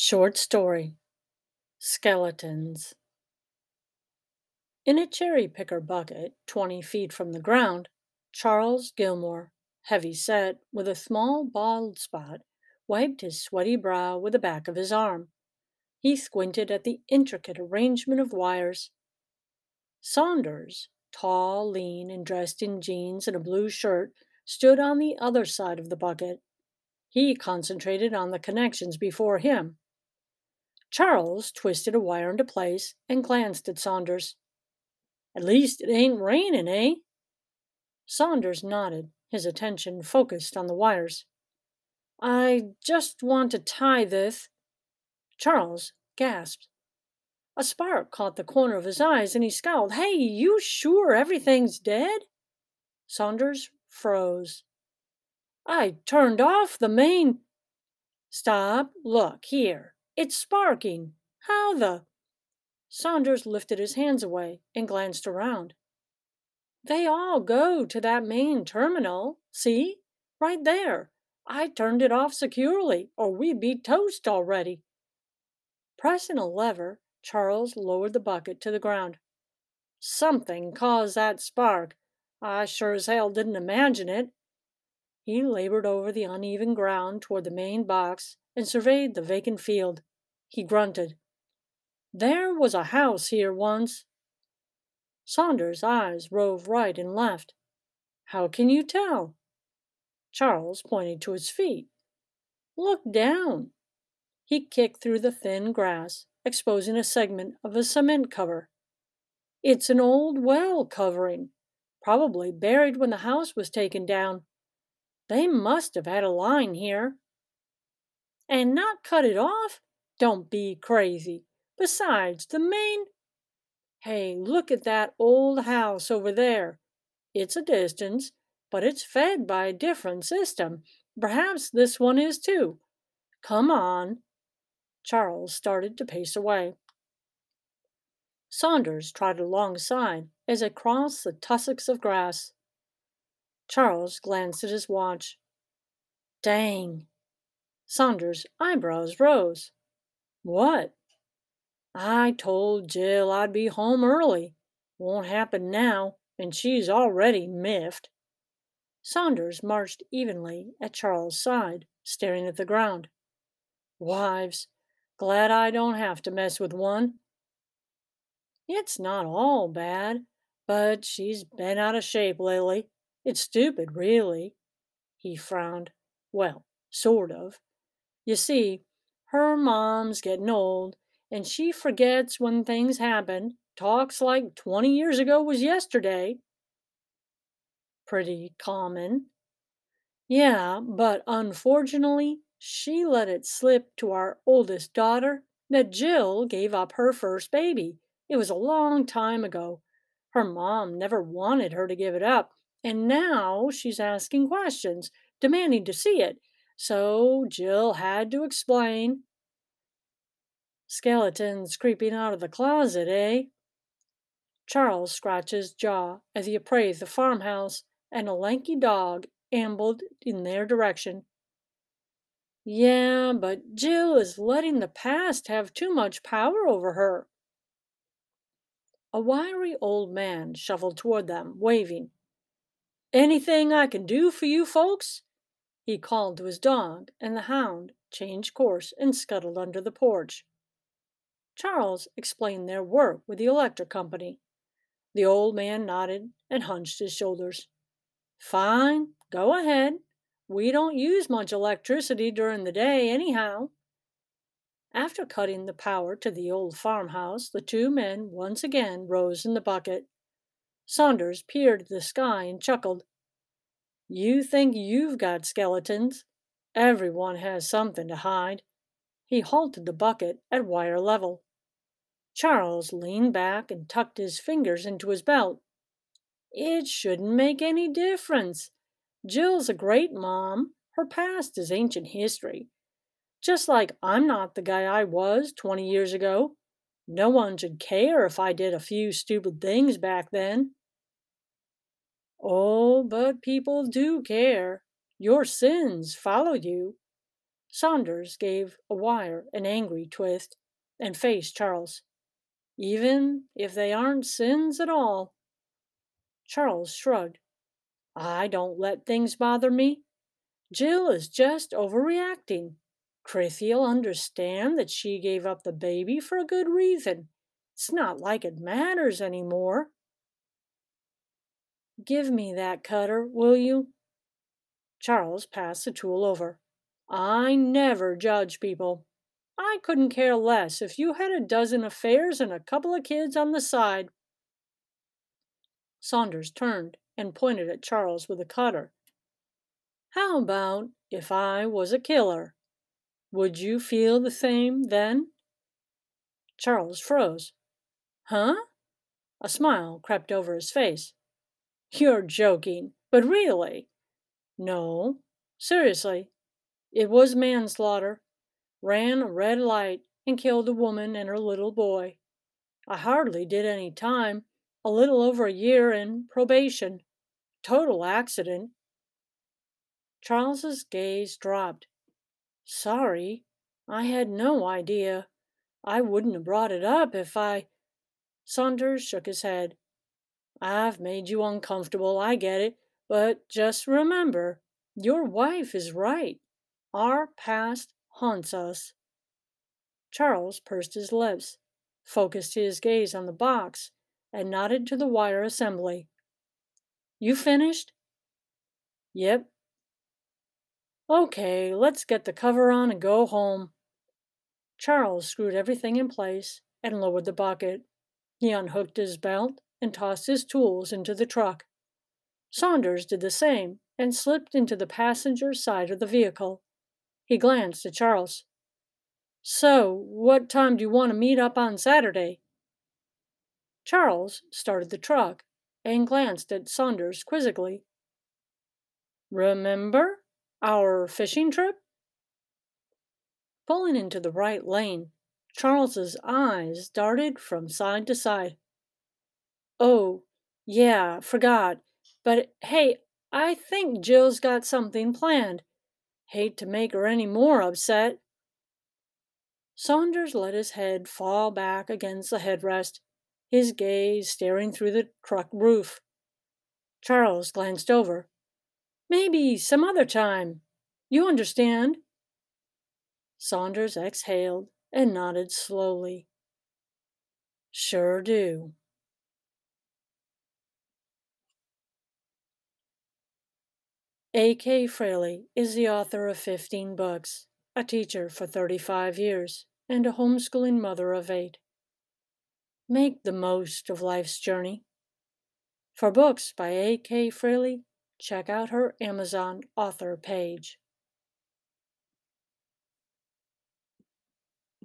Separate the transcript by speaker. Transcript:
Speaker 1: Short story Skeletons. In a cherry picker bucket, 20 feet from the ground, Charles Gilmore, heavy set, with a small bald spot, wiped his sweaty brow with the back of his arm. He squinted at the intricate arrangement of wires. Saunders, tall, lean, and dressed in jeans and a blue shirt, stood on the other side of the bucket. He concentrated on the connections before him. Charles twisted a wire into place and glanced at Saunders. At least it ain't raining, eh? Saunders nodded, his attention focused on the wires. I just want to tie this. Charles gasped. A spark caught the corner of his eyes and he scowled. Hey, you sure everything's dead? Saunders froze. I turned off the main. Stop, look, here. It's sparking. How the. Saunders lifted his hands away and glanced around. They all go to that main terminal. See? Right there. I turned it off securely, or we'd be toast already. Pressing a lever, Charles lowered the bucket to the ground. Something caused that spark. I sure as hell didn't imagine it. He labored over the uneven ground toward the main box and surveyed the vacant field. He grunted. There was a house here once. Saunders' eyes roved right and left. How can you tell? Charles pointed to his feet. Look down. He kicked through the thin grass, exposing a segment of a cement cover. It's an old well covering, probably buried when the house was taken down. They must have had a line here. And not cut it off? Don't be crazy. Besides, the main. Hey, look at that old house over there. It's a distance, but it's fed by a different system. Perhaps this one is too. Come on. Charles started to pace away. Saunders trotted alongside as they crossed the tussocks of grass. Charles glanced at his watch. Dang. Saunders' eyebrows rose. What? I told Jill I'd be home early. Won't happen now, and she's already miffed. Saunders marched evenly at Charles' side, staring at the ground. Wives, glad I don't have to mess with one. It's not all bad, but she's been out of shape lately. It's stupid, really. He frowned. Well, sort of. You see, her mom's getting old, and she forgets when things happen, talks like 20 years ago was yesterday. Pretty common. Yeah, but unfortunately, she let it slip to our oldest daughter that Jill gave up her first baby. It was a long time ago. Her mom never wanted her to give it up, and now she's asking questions, demanding to see it. So Jill had to explain. Skeletons creeping out of the closet, eh? Charles scratched his jaw as he appraised the farmhouse, and a lanky dog ambled in their direction. Yeah, but Jill is letting the past have too much power over her. A wiry old man shuffled toward them, waving. Anything I can do for you folks? He called to his dog, and the hound changed course and scuttled under the porch. Charles explained their work with the electric company. The old man nodded and hunched his shoulders. Fine, go ahead. We don't use much electricity during the day, anyhow. After cutting the power to the old farmhouse, the two men once again rose in the bucket. Saunders peered at the sky and chuckled. You think you've got skeletons? Everyone has something to hide. He halted the bucket at wire level. Charles leaned back and tucked his fingers into his belt. It shouldn't make any difference. Jill's a great mom. Her past is ancient history. Just like I'm not the guy I was 20 years ago. No one should care if I did a few stupid things back then. Oh, but people do care. Your sins follow you. Saunders gave a wire an angry twist and faced Charles. Even if they aren't sins at all. Charles shrugged. I don't let things bother me. Jill is just overreacting. Crithy'll understand that she gave up the baby for a good reason. It's not like it matters anymore. Give me that cutter, will you? Charles passed the tool over. I never judge people. I couldn't care less if you had a dozen affairs and a couple of kids on the side. Saunders turned and pointed at Charles with a cutter. How about if I was a killer? Would you feel the same then? Charles froze. Huh? A smile crept over his face. You're joking, but really? No, seriously. It was manslaughter. Ran a red light and killed a woman and her little boy. I hardly did any time, a little over a year in probation. Total accident. Charles's gaze dropped. Sorry, I had no idea. I wouldn't have brought it up if I. Saunders shook his head. I've made you uncomfortable, I get it, but just remember, your wife is right. Our past haunts us. Charles pursed his lips, focused his gaze on the box, and nodded to the wire assembly. You finished? Yep. Okay, let's get the cover on and go home. Charles screwed everything in place and lowered the bucket. He unhooked his belt and tossed his tools into the truck. Saunders did the same and slipped into the passenger side of the vehicle. He glanced at Charles. So, what time do you want to meet up on Saturday? Charles started the truck and glanced at Saunders quizzically. Remember our fishing trip? Pulling into the right lane, Charles's eyes darted from side to side. Oh, yeah, forgot. But hey, I think Jill's got something planned. Hate to make her any more upset. Saunders let his head fall back against the headrest, his gaze staring through the truck roof. Charles glanced over. Maybe some other time. You understand? Saunders exhaled and nodded slowly. Sure do. A.K. Frailey is the author of 15 books, a teacher for 35 years, and a homeschooling mother of eight. Make the most of life's journey. For books by A.K. Frailey, check out her Amazon author page.